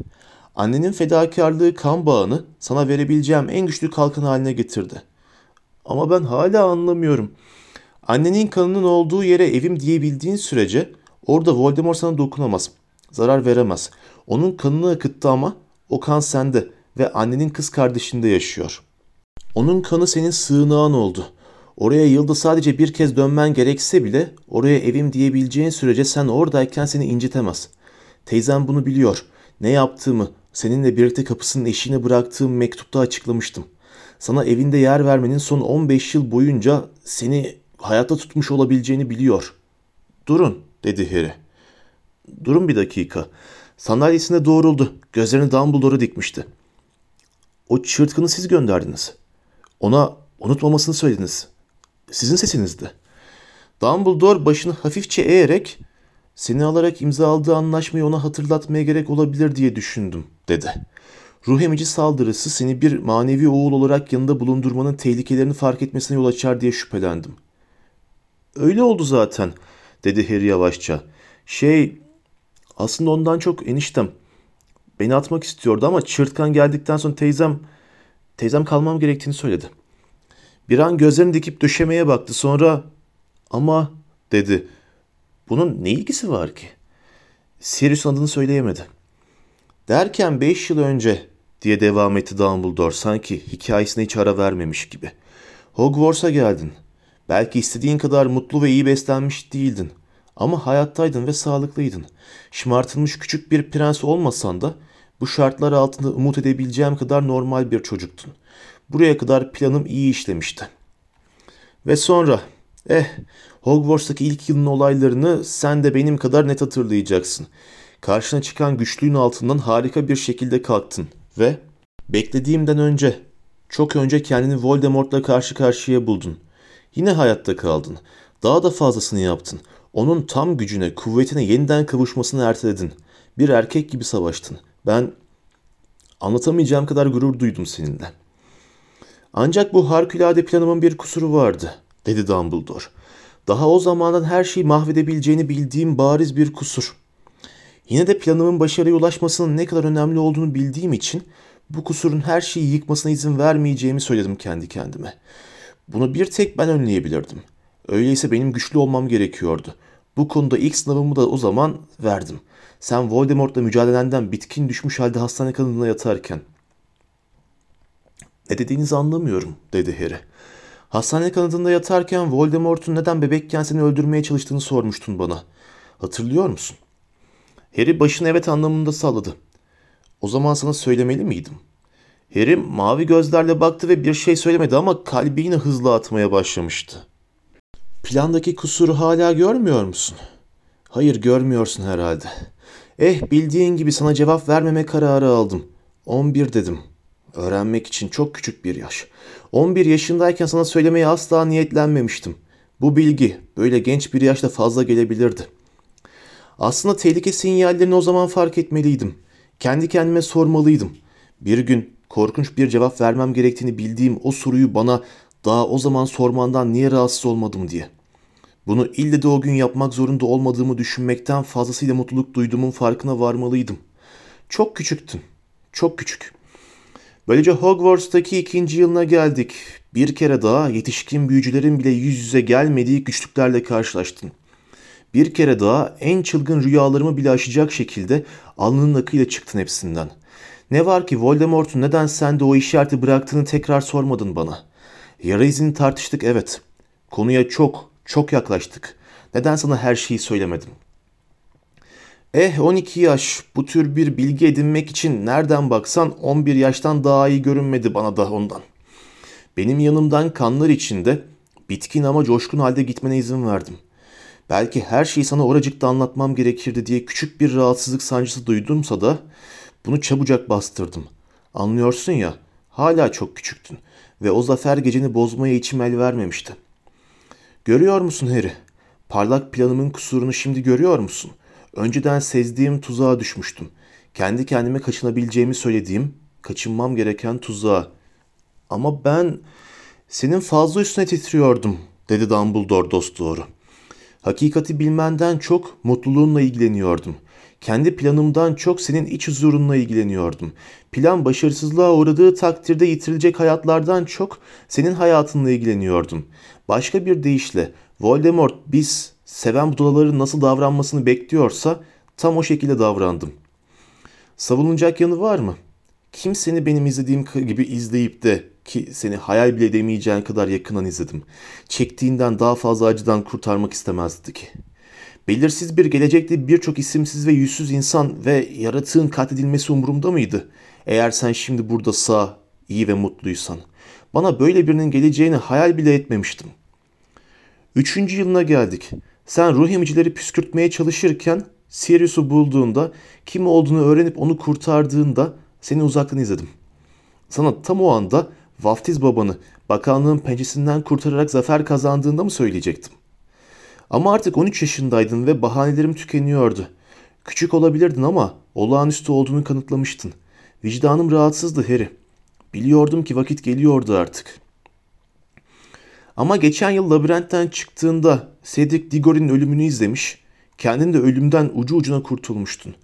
Annenin fedakarlığı kan bağını sana verebileceğim en güçlü kalkan haline getirdi. Ama ben hala anlamıyorum. Annenin kanının olduğu yere evim diyebildiğin sürece orada Voldemort sana dokunamaz. Zarar veremez. Onun kanını akıttı ama o kan sende ve annenin kız kardeşinde yaşıyor. Onun kanı senin sığınağın oldu. Oraya yılda sadece bir kez dönmen gerekse bile oraya evim diyebileceğin sürece sen oradayken seni incitemez. Teyzem bunu biliyor. Ne yaptığımı, seninle birlikte kapısının eşiğine bıraktığım mektupta açıklamıştım. Sana evinde yer vermenin son 15 yıl boyunca seni hayatta tutmuş olabileceğini biliyor. Durun, dedi Harry. Durun bir dakika. Sandalyesine doğruldu. Gözlerini Dumbledore'a dikmişti. O çırtkını siz gönderdiniz. Ona unutmamasını söylediniz. Sizin sesinizdi. Dumbledore başını hafifçe eğerek seni alarak imzaladığı anlaşmayı ona hatırlatmaya gerek olabilir diye düşündüm, dedi. Ruh emici saldırısı seni bir manevi oğul olarak yanında bulundurmanın tehlikelerini fark etmesine yol açar diye şüphelendim. Öyle oldu zaten, dedi Harry yavaşça. Şey, aslında ondan çok eniştem. Beni atmak istiyordu ama çırtkan geldikten sonra teyzem, teyzem kalmam gerektiğini söyledi. Bir an gözlerini dikip döşemeye baktı sonra ama dedi. Bunun ne ilgisi var ki? Sirius adını söyleyemedi. Derken beş yıl önce diye devam etti Dumbledore sanki hikayesine hiç ara vermemiş gibi. Hogwarts'a geldin. Belki istediğin kadar mutlu ve iyi beslenmiş değildin. Ama hayattaydın ve sağlıklıydın. Şımartılmış küçük bir prens olmasan da bu şartlar altında umut edebileceğim kadar normal bir çocuktun. Buraya kadar planım iyi işlemişti. Ve sonra, eh, Hogwarts'taki ilk yılın olaylarını sen de benim kadar net hatırlayacaksın. Karşına çıkan güçlüğün altından harika bir şekilde kalktın ve beklediğimden önce, çok önce kendini Voldemort'la karşı karşıya buldun. Yine hayatta kaldın. Daha da fazlasını yaptın. Onun tam gücüne, kuvvetine yeniden kavuşmasını erteledin. Bir erkek gibi savaştın. Ben anlatamayacağım kadar gurur duydum seninle. Ancak bu harikulade planımın bir kusuru vardı, dedi Dumbledore. Daha o zamandan her şeyi mahvedebileceğini bildiğim bariz bir kusur. Yine de planımın başarıya ulaşmasının ne kadar önemli olduğunu bildiğim için bu kusurun her şeyi yıkmasına izin vermeyeceğimi söyledim kendi kendime. Bunu bir tek ben önleyebilirdim. Öyleyse benim güçlü olmam gerekiyordu. Bu konuda ilk sınavımı da o zaman verdim. Sen Voldemort'la mücadelenden bitkin düşmüş halde hastane kanadında yatarken. Ne dediğinizi anlamıyorum, dedi Harry. Hastane kanadında yatarken Voldemort'un neden bebekken seni öldürmeye çalıştığını sormuştun bana. Hatırlıyor musun? Harry başını evet anlamında salladı. O zaman sana söylemeli miydim? Harry mavi gözlerle baktı ve bir şey söylemedi ama kalbi yine hızlı atmaya başlamıştı. Plandaki kusuru hala görmüyor musun? Hayır görmüyorsun herhalde. Eh bildiğin gibi sana cevap vermeme kararı aldım. 11 dedim. Öğrenmek için çok küçük bir yaş. 11 yaşındayken sana söylemeye asla niyetlenmemiştim. Bu bilgi böyle genç bir yaşta fazla gelebilirdi. Aslında tehlike sinyallerini o zaman fark etmeliydim. Kendi kendime sormalıydım. Bir gün korkunç bir cevap vermem gerektiğini bildiğim o soruyu bana daha o zaman sormandan niye rahatsız olmadım diye. Bunu ille de o gün yapmak zorunda olmadığımı düşünmekten fazlasıyla mutluluk duyduğumun farkına varmalıydım. Çok küçüktüm. Çok küçük. Böylece Hogwarts'taki ikinci yılına geldik. Bir kere daha yetişkin büyücülerin bile yüz yüze gelmediği güçlüklerle karşılaştın. Bir kere daha en çılgın rüyalarımı bile aşacak şekilde alnının akıyla çıktın hepsinden. Ne var ki Voldemort'un neden sen de o işareti bıraktığını tekrar sormadın bana. Yara izini tartıştık evet. Konuya çok, çok yaklaştık. Neden sana her şeyi söylemedim? Eh 12 yaş bu tür bir bilgi edinmek için nereden baksan 11 yaştan daha iyi görünmedi bana da ondan. Benim yanımdan kanlar içinde bitkin ama coşkun halde gitmene izin verdim. Belki her şeyi sana oracıkta anlatmam gerekirdi diye küçük bir rahatsızlık sancısı duydumsa da bunu çabucak bastırdım. Anlıyorsun ya hala çok küçüktün ve o zafer geceni bozmaya içim el vermemişti. Görüyor musun Harry? Parlak planımın kusurunu şimdi görüyor musun? Önceden sezdiğim tuzağa düşmüştüm. Kendi kendime kaçınabileceğimi söylediğim, kaçınmam gereken tuzağa. Ama ben senin fazla üstüne titriyordum, dedi Dumbledore dost doğru. Hakikati bilmenden çok mutluluğunla ilgileniyordum. Kendi planımdan çok senin iç huzurunla ilgileniyordum. Plan başarısızlığa uğradığı takdirde yitirilecek hayatlardan çok senin hayatınla ilgileniyordum. Başka bir deyişle Voldemort biz seven budalaların nasıl davranmasını bekliyorsa tam o şekilde davrandım. Savunulacak yanı var mı? Kim seni benim izlediğim gibi izleyip de ki seni hayal bile edemeyeceğin kadar yakından izledim. Çektiğinden daha fazla acıdan kurtarmak istemezdi ki. Belirsiz bir gelecekte birçok isimsiz ve yüzsüz insan ve yaratığın katledilmesi umurumda mıydı? Eğer sen şimdi burada sağ, iyi ve mutluysan. Bana böyle birinin geleceğini hayal bile etmemiştim. Üçüncü yılına geldik. Sen ruh emicileri püskürtmeye çalışırken Sirius'u bulduğunda, kim olduğunu öğrenip onu kurtardığında seni uzaktan izledim. Sana tam o anda vaftiz babanı bakanlığın pençesinden kurtararak zafer kazandığında mı söyleyecektim? Ama artık 13 yaşındaydın ve bahanelerim tükeniyordu. Küçük olabilirdin ama olağanüstü olduğunu kanıtlamıştın. Vicdanım rahatsızdı Harry. Biliyordum ki vakit geliyordu artık. Ama geçen yıl labirentten çıktığında Cedric Diggory'nin ölümünü izlemiş, kendin de ölümden ucu ucuna kurtulmuştun.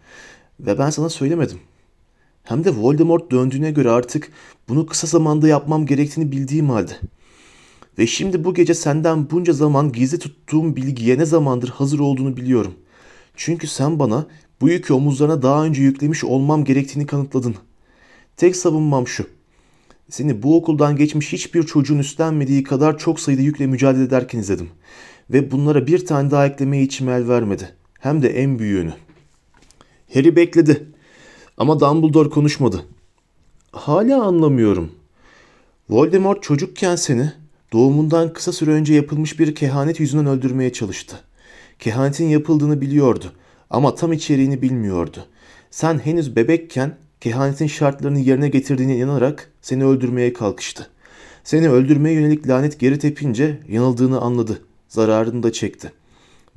Ve ben sana söylemedim. Hem de Voldemort döndüğüne göre artık bunu kısa zamanda yapmam gerektiğini bildiğim halde. Ve şimdi bu gece senden bunca zaman gizli tuttuğum bilgiye ne zamandır hazır olduğunu biliyorum. Çünkü sen bana bu yükü omuzlarına daha önce yüklemiş olmam gerektiğini kanıtladın. Tek savunmam şu. Seni bu okuldan geçmiş hiçbir çocuğun üstlenmediği kadar çok sayıda yükle mücadele ederken izledim. Ve bunlara bir tane daha eklemeye içim el vermedi. Hem de en büyüğünü. Harry bekledi. Ama Dumbledore konuşmadı. Hala anlamıyorum. Voldemort çocukken seni doğumundan kısa süre önce yapılmış bir kehanet yüzünden öldürmeye çalıştı. Kehanetin yapıldığını biliyordu ama tam içeriğini bilmiyordu. Sen henüz bebekken kehanetin şartlarını yerine getirdiğine inanarak seni öldürmeye kalkıştı. Seni öldürmeye yönelik lanet geri tepince yanıldığını anladı. Zararını da çekti.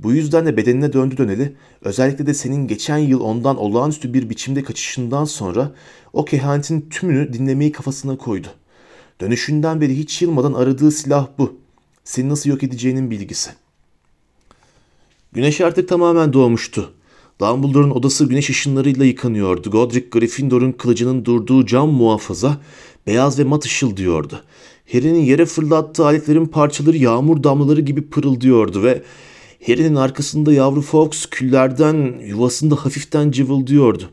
Bu yüzden de bedenine döndü döneli, özellikle de senin geçen yıl ondan olağanüstü bir biçimde kaçışından sonra o kehanetin tümünü dinlemeyi kafasına koydu. Dönüşünden beri hiç yılmadan aradığı silah bu. Seni nasıl yok edeceğinin bilgisi. Güneş artık tamamen doğmuştu. Dumbledore'un odası güneş ışınlarıyla yıkanıyordu. Godric Gryffindor'un kılıcının durduğu cam muhafaza beyaz ve mat ışıldıyordu. Harry'nin yere fırlattığı aletlerin parçaları yağmur damlaları gibi pırıldıyordu ve Harry'nin arkasında yavru Fox küllerden yuvasında hafiften cıvıldıyordu.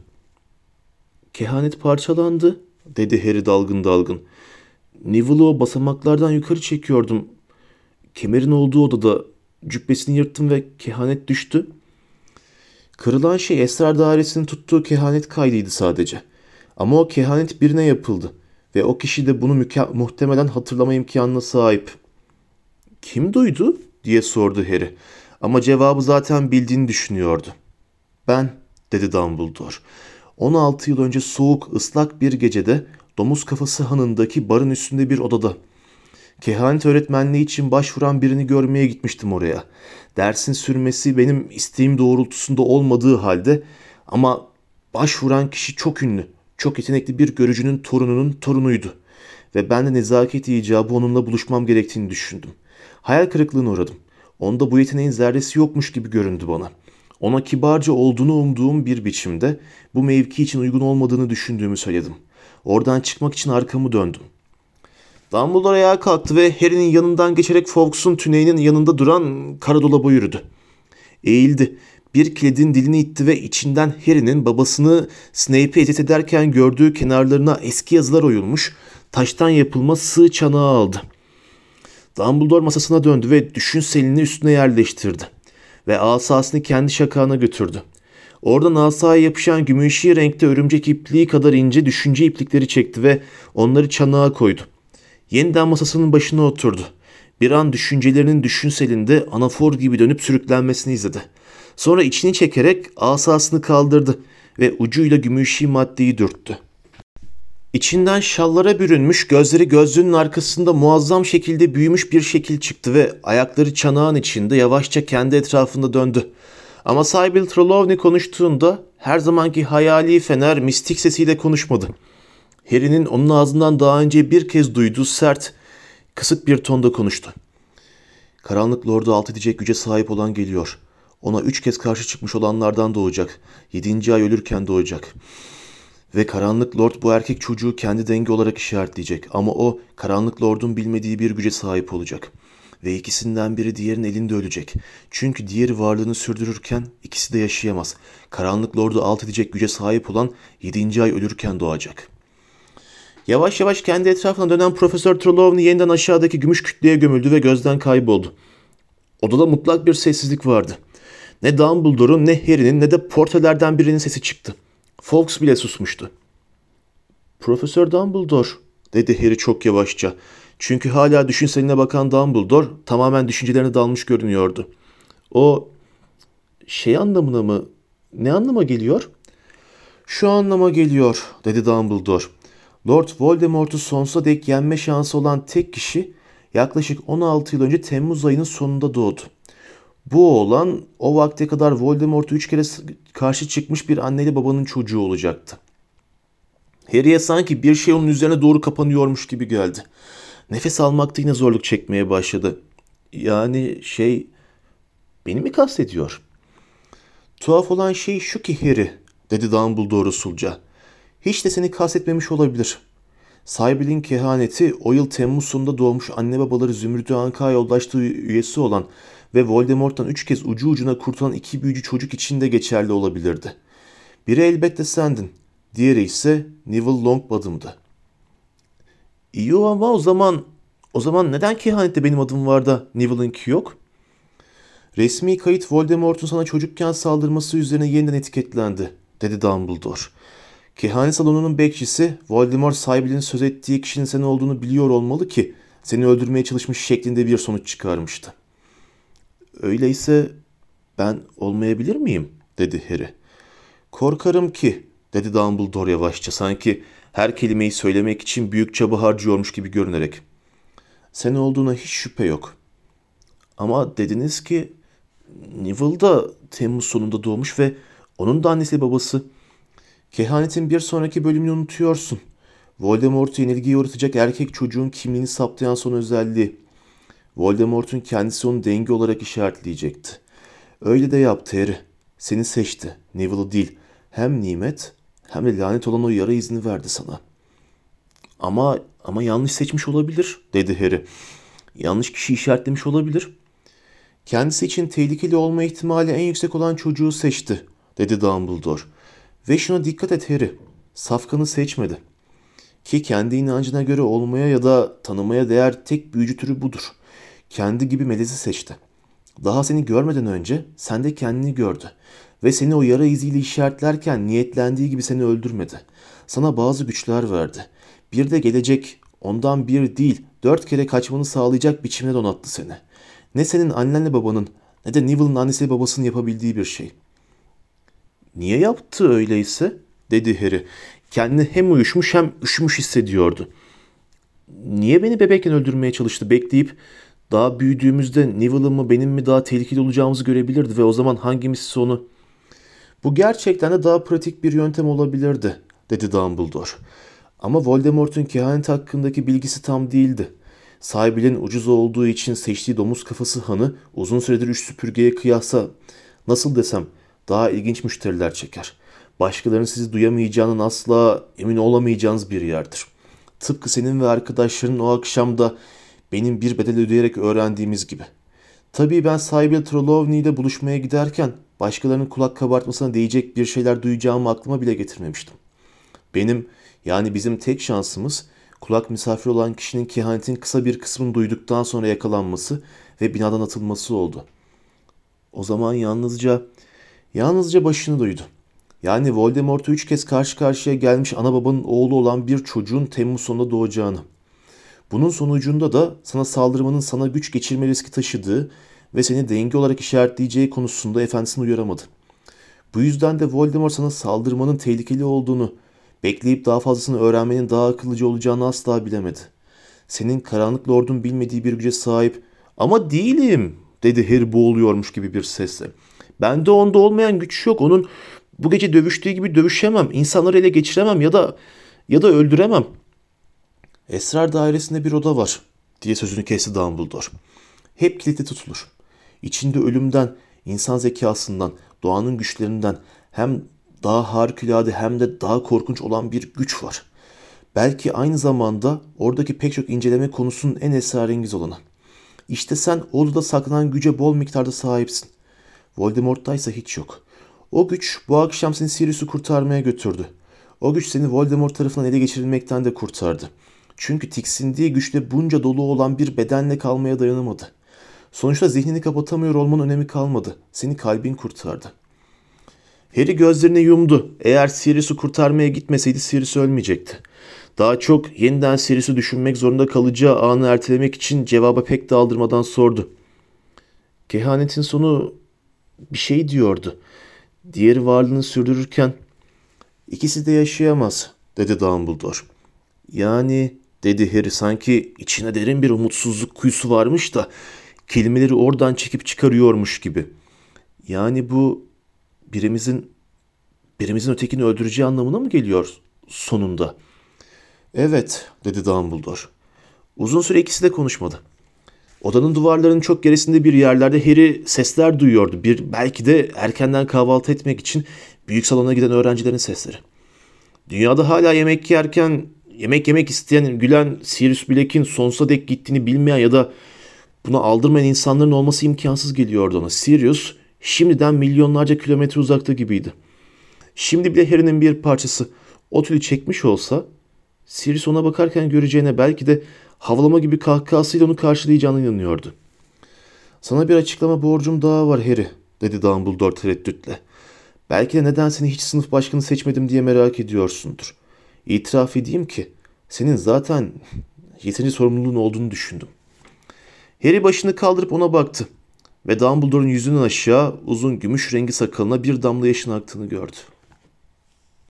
Kehanet parçalandı, dedi Harry dalgın dalgın. Neville'ı basamaklardan yukarı çekiyordum. Kemerin olduğu odada cübbesini yırttım ve kehanet düştü. Kırılan şey esrar dairesinin tuttuğu kehanet kaydıydı sadece. Ama o kehanet birine yapıldı ve o kişi de bunu muhtemelen hatırlama imkanına sahip. Kim duydu diye sordu Harry. Ama cevabı zaten bildiğini düşünüyordu. Ben, dedi Dumbledore. 16 yıl önce soğuk, ıslak bir gecede domuz kafası hanındaki barın üstünde bir odada. Kehanet öğretmenliği için başvuran birini görmeye gitmiştim oraya. Dersin sürmesi benim isteğim doğrultusunda olmadığı halde ama başvuran kişi çok ünlü, çok yetenekli bir görücünün torununun torunuydu. Ve ben de nezaket icabı onunla buluşmam gerektiğini düşündüm. Hayal kırıklığına uğradım. Onda bu yeteneğin zerresi yokmuş gibi göründü bana. Ona kibarca olduğunu umduğum bir biçimde bu mevki için uygun olmadığını düşündüğümü söyledim. Oradan çıkmak için arkamı döndüm. Dumbledore ayağa kalktı ve Harry'nin yanından geçerek Fawkes'un tüneyinin yanında duran kara dolaba yürüdü. Eğildi. Bir kilidin dilini itti ve içinden Harry'nin babasını Snape'i eziyet ederken gördüğü kenarlarına eski yazılar oyulmuş, taştan yapılma sığ çanağı aldı. Dumbledore masasına döndü ve düşünselini üstüne yerleştirdi. Ve asasını kendi şakağına götürdü. Oradan asaya yapışan gümüşi renkte örümcek ipliği kadar ince düşünce iplikleri çekti ve onları çanağa koydu. Yeniden masasının başına oturdu. Bir an düşüncelerinin düşünselinde anafor gibi dönüp sürüklenmesini izledi. Sonra içini çekerek asasını kaldırdı ve ucuyla gümüşi maddeyi dürttü. İçinden şallara bürünmüş, gözleri gözlüğünün arkasında muazzam şekilde büyümüş bir şekil çıktı ve ayakları çanağın içinde yavaşça kendi etrafında döndü. Ama Sybil Trelawney konuştuğunda her zamanki hayali fener mistik sesiyle konuşmadı. Harry'nin onun ağzından daha önce bir kez duyduğu sert, kısık bir tonda konuştu. Karanlık Lord'u alt edecek güce sahip olan geliyor. Ona üç kez karşı çıkmış olanlardan doğacak. Yedinci ay ölürken doğacak. Ve Karanlık Lord bu erkek çocuğu kendi dengi olarak işaretleyecek. Ama o Karanlık Lord'un bilmediği bir güce sahip olacak. Ve ikisinden biri diğerinin elinde ölecek. Çünkü diğeri varlığını sürdürürken ikisi de yaşayamaz. Karanlık Lord'u alt edecek güce sahip olan yedinci ay ölürken doğacak.'' Yavaş yavaş kendi etrafına dönen Profesör Trelawney yeniden aşağıdaki gümüş kütleye gömüldü ve gözden kayboldu. Odada mutlak bir sessizlik vardı. Ne Dumbledore'un ne Harry'nin ne de portelerden birinin sesi çıktı. Fawkes bile susmuştu. Profesör Dumbledore, dedi Harry çok yavaşça. Çünkü hala düşünseline bakan Dumbledore tamamen düşüncelerine dalmış görünüyordu. O şey anlamına mı, ne anlama geliyor? Şu anlama geliyor, dedi Dumbledore. Lord Voldemort'u sonsuza dek yenme şansı olan tek kişi yaklaşık 16 yıl önce Temmuz ayının sonunda doğdu. Bu oğlan o vakte kadar Voldemort'u üç kere karşı çıkmış bir anneyle babanın çocuğu olacaktı. Harry'e sanki bir şey onun üzerine doğru kapanıyormuş gibi geldi. Nefes almakta yine zorluk çekmeye başladı. Yani şey beni mi kastediyor? Tuhaf olan şey şu ki Harry dedi Dumbledore usulca. Hiç de seni kastetmemiş olabilir. Sahibinin kehaneti o yıl Temmuz sonunda doğmuş anne babaları Zümrüt Anka yoldaşlığı üyesi olan ve Voldemort'tan üç kez ucu ucuna kurtulan iki büyücü çocuk için de geçerli olabilirdi. Biri elbette sendin, diğeri ise Neville Longbottom'dı. İyi ama o zaman, o zaman neden kehanette benim adım var da Neville'ınki yok? Resmi kayıt Voldemort'un sana çocukken saldırması üzerine yeniden etiketlendi, dedi Dumbledore. Kehanet salonunun bekçisi Voldemort sahibinin söz ettiği kişinin sen olduğunu biliyor olmalı ki seni öldürmeye çalışmış şeklinde bir sonuç çıkarmıştı. Öyleyse ben olmayabilir miyim? dedi Harry. Korkarım ki dedi Dumbledore yavaşça sanki her kelimeyi söylemek için büyük çaba harcıyormuş gibi görünerek. Sen olduğuna hiç şüphe yok. Ama dediniz ki Neville da Temmuz sonunda doğmuş ve onun da annesi babası Kehanetin bir sonraki bölümünü unutuyorsun. Voldemort'u yenilgiye uğratacak erkek çocuğun kimliğini saptayan son özelliği. Voldemort'un kendisi onu denge olarak işaretleyecekti. Öyle de yaptı Harry. Seni seçti. Neville'ı değil. Hem nimet hem de lanet olan o yara izni verdi sana. Ama ama yanlış seçmiş olabilir dedi Harry. Yanlış kişi işaretlemiş olabilir. Kendisi için tehlikeli olma ihtimali en yüksek olan çocuğu seçti dedi Dumbledore. Ve şuna dikkat et Harry. Safkanı seçmedi. Ki kendi inancına göre olmaya ya da tanımaya değer tek büyücü türü budur. Kendi gibi melezi seçti. Daha seni görmeden önce sen de kendini gördü. Ve seni o yara iziyle işaretlerken niyetlendiği gibi seni öldürmedi. Sana bazı güçler verdi. Bir de gelecek ondan bir değil dört kere kaçmanı sağlayacak biçimde donattı seni. Ne senin annenle babanın ne de Neville'ın annesi babasının yapabildiği bir şey.'' Niye yaptı öyleyse? dedi Harry. Kendini hem uyuşmuş hem üşümüş hissediyordu. niye beni bebekken öldürmeye çalıştı bekleyip daha büyüdüğümüzde Neville'ın mı benim mi daha tehlikeli olacağımızı görebilirdi ve o zaman hangimiz onu... Bu gerçekten de daha pratik bir yöntem olabilirdi, dedi Dumbledore. Ama Voldemort'un kehanet hakkındaki bilgisi tam değildi. Sahibinin ucuz olduğu için seçtiği domuz kafası hanı uzun süredir üç süpürgeye kıyasla nasıl desem daha ilginç müşteriler çeker. Başkalarının sizi duyamayacağının asla emin olamayacağınız bir yerdir. Tıpkı senin ve arkadaşların o akşamda benim bir bedel ödeyerek öğrendiğimiz gibi. Tabii ben sahibi Trelawney ile buluşmaya giderken başkalarının kulak kabartmasına değecek bir şeyler duyacağımı aklıma bile getirmemiştim. Benim yani bizim tek şansımız kulak misafir olan kişinin kehanetin kısa bir kısmını duyduktan sonra yakalanması ve binadan atılması oldu. O zaman yalnızca, yalnızca başını duydu. Yani Voldemort'u üç kez karşı karşıya gelmiş ana babanın oğlu olan bir çocuğun Temmuz sonunda doğacağını. Bunun sonucunda da sana saldırmanın sana güç geçirme riski taşıdığı ve seni denge olarak işaretleyeceği konusunda efendisini uyaramadı. Bu yüzden de Voldemort sana saldırmanın tehlikeli olduğunu, bekleyip daha fazlasını öğrenmenin daha akıllıca olacağını asla bilemedi. Senin karanlık lordun bilmediği bir güce sahip ama değilim dedi Harry boğuluyormuş gibi bir sesle. Bende onda olmayan güç yok. Onun bu gece dövüştüğü gibi dövüşemem. İnsanları ele geçiremem ya da ya da öldüremem. Esrar dairesinde bir oda var diye sözünü kesti Dumbledore. Hep kilitli tutulur. İçinde ölümden, insan zekasından, doğanın güçlerinden hem daha harikulade hem de daha korkunç olan bir güç var. Belki aynı zamanda oradaki pek çok inceleme konusunun en esrarengiz olanı. İşte sen o odada saklanan güce bol miktarda sahipsin. Voldemort'ta hiç yok. O güç bu akşam seni Sirius'u kurtarmaya götürdü. O güç seni Voldemort tarafından ele geçirilmekten de kurtardı. Çünkü tiksindiği güçle bunca dolu olan bir bedenle kalmaya dayanamadı. Sonuçta zihnini kapatamıyor olmanın önemi kalmadı. Seni kalbin kurtardı. Harry gözlerini yumdu. Eğer Sirius'u kurtarmaya gitmeseydi Sirius ölmeyecekti. Daha çok yeniden Sirius'u düşünmek zorunda kalacağı anı ertelemek için cevaba pek daldırmadan sordu. Kehanetin sonu bir şey diyordu. Diğeri varlığını sürdürürken ikisi de yaşayamaz dedi Dumbledore. Yani dedi Harry sanki içine derin bir umutsuzluk kuyusu varmış da kelimeleri oradan çekip çıkarıyormuş gibi. Yani bu birimizin birimizin ötekini öldüreceği anlamına mı geliyor sonunda? Evet dedi Dumbledore. Uzun süre ikisi de konuşmadı. Odanın duvarlarının çok gerisinde bir yerlerde Harry sesler duyuyordu. Bir belki de erkenden kahvaltı etmek için büyük salona giden öğrencilerin sesleri. Dünyada hala yemek yerken yemek yemek isteyen gülen Sirius Black'in sonsuza dek gittiğini bilmeyen ya da buna aldırmayan insanların olması imkansız geliyordu ona. Sirius şimdiden milyonlarca kilometre uzakta gibiydi. Şimdi bile Harry'nin bir parçası o tülü çekmiş olsa Sirius ona bakarken göreceğine belki de havalama gibi kahkahasıyla onu karşılayacağına inanıyordu. Sana bir açıklama borcum daha var Harry, dedi Dumbledore tereddütle. Belki de neden seni hiç sınıf başkanı seçmedim diye merak ediyorsundur. İtiraf edeyim ki senin zaten yeterince sorumluluğun olduğunu düşündüm. Harry başını kaldırıp ona baktı ve Dumbledore'un yüzünden aşağı uzun gümüş rengi sakalına bir damla yaşın aktığını gördü.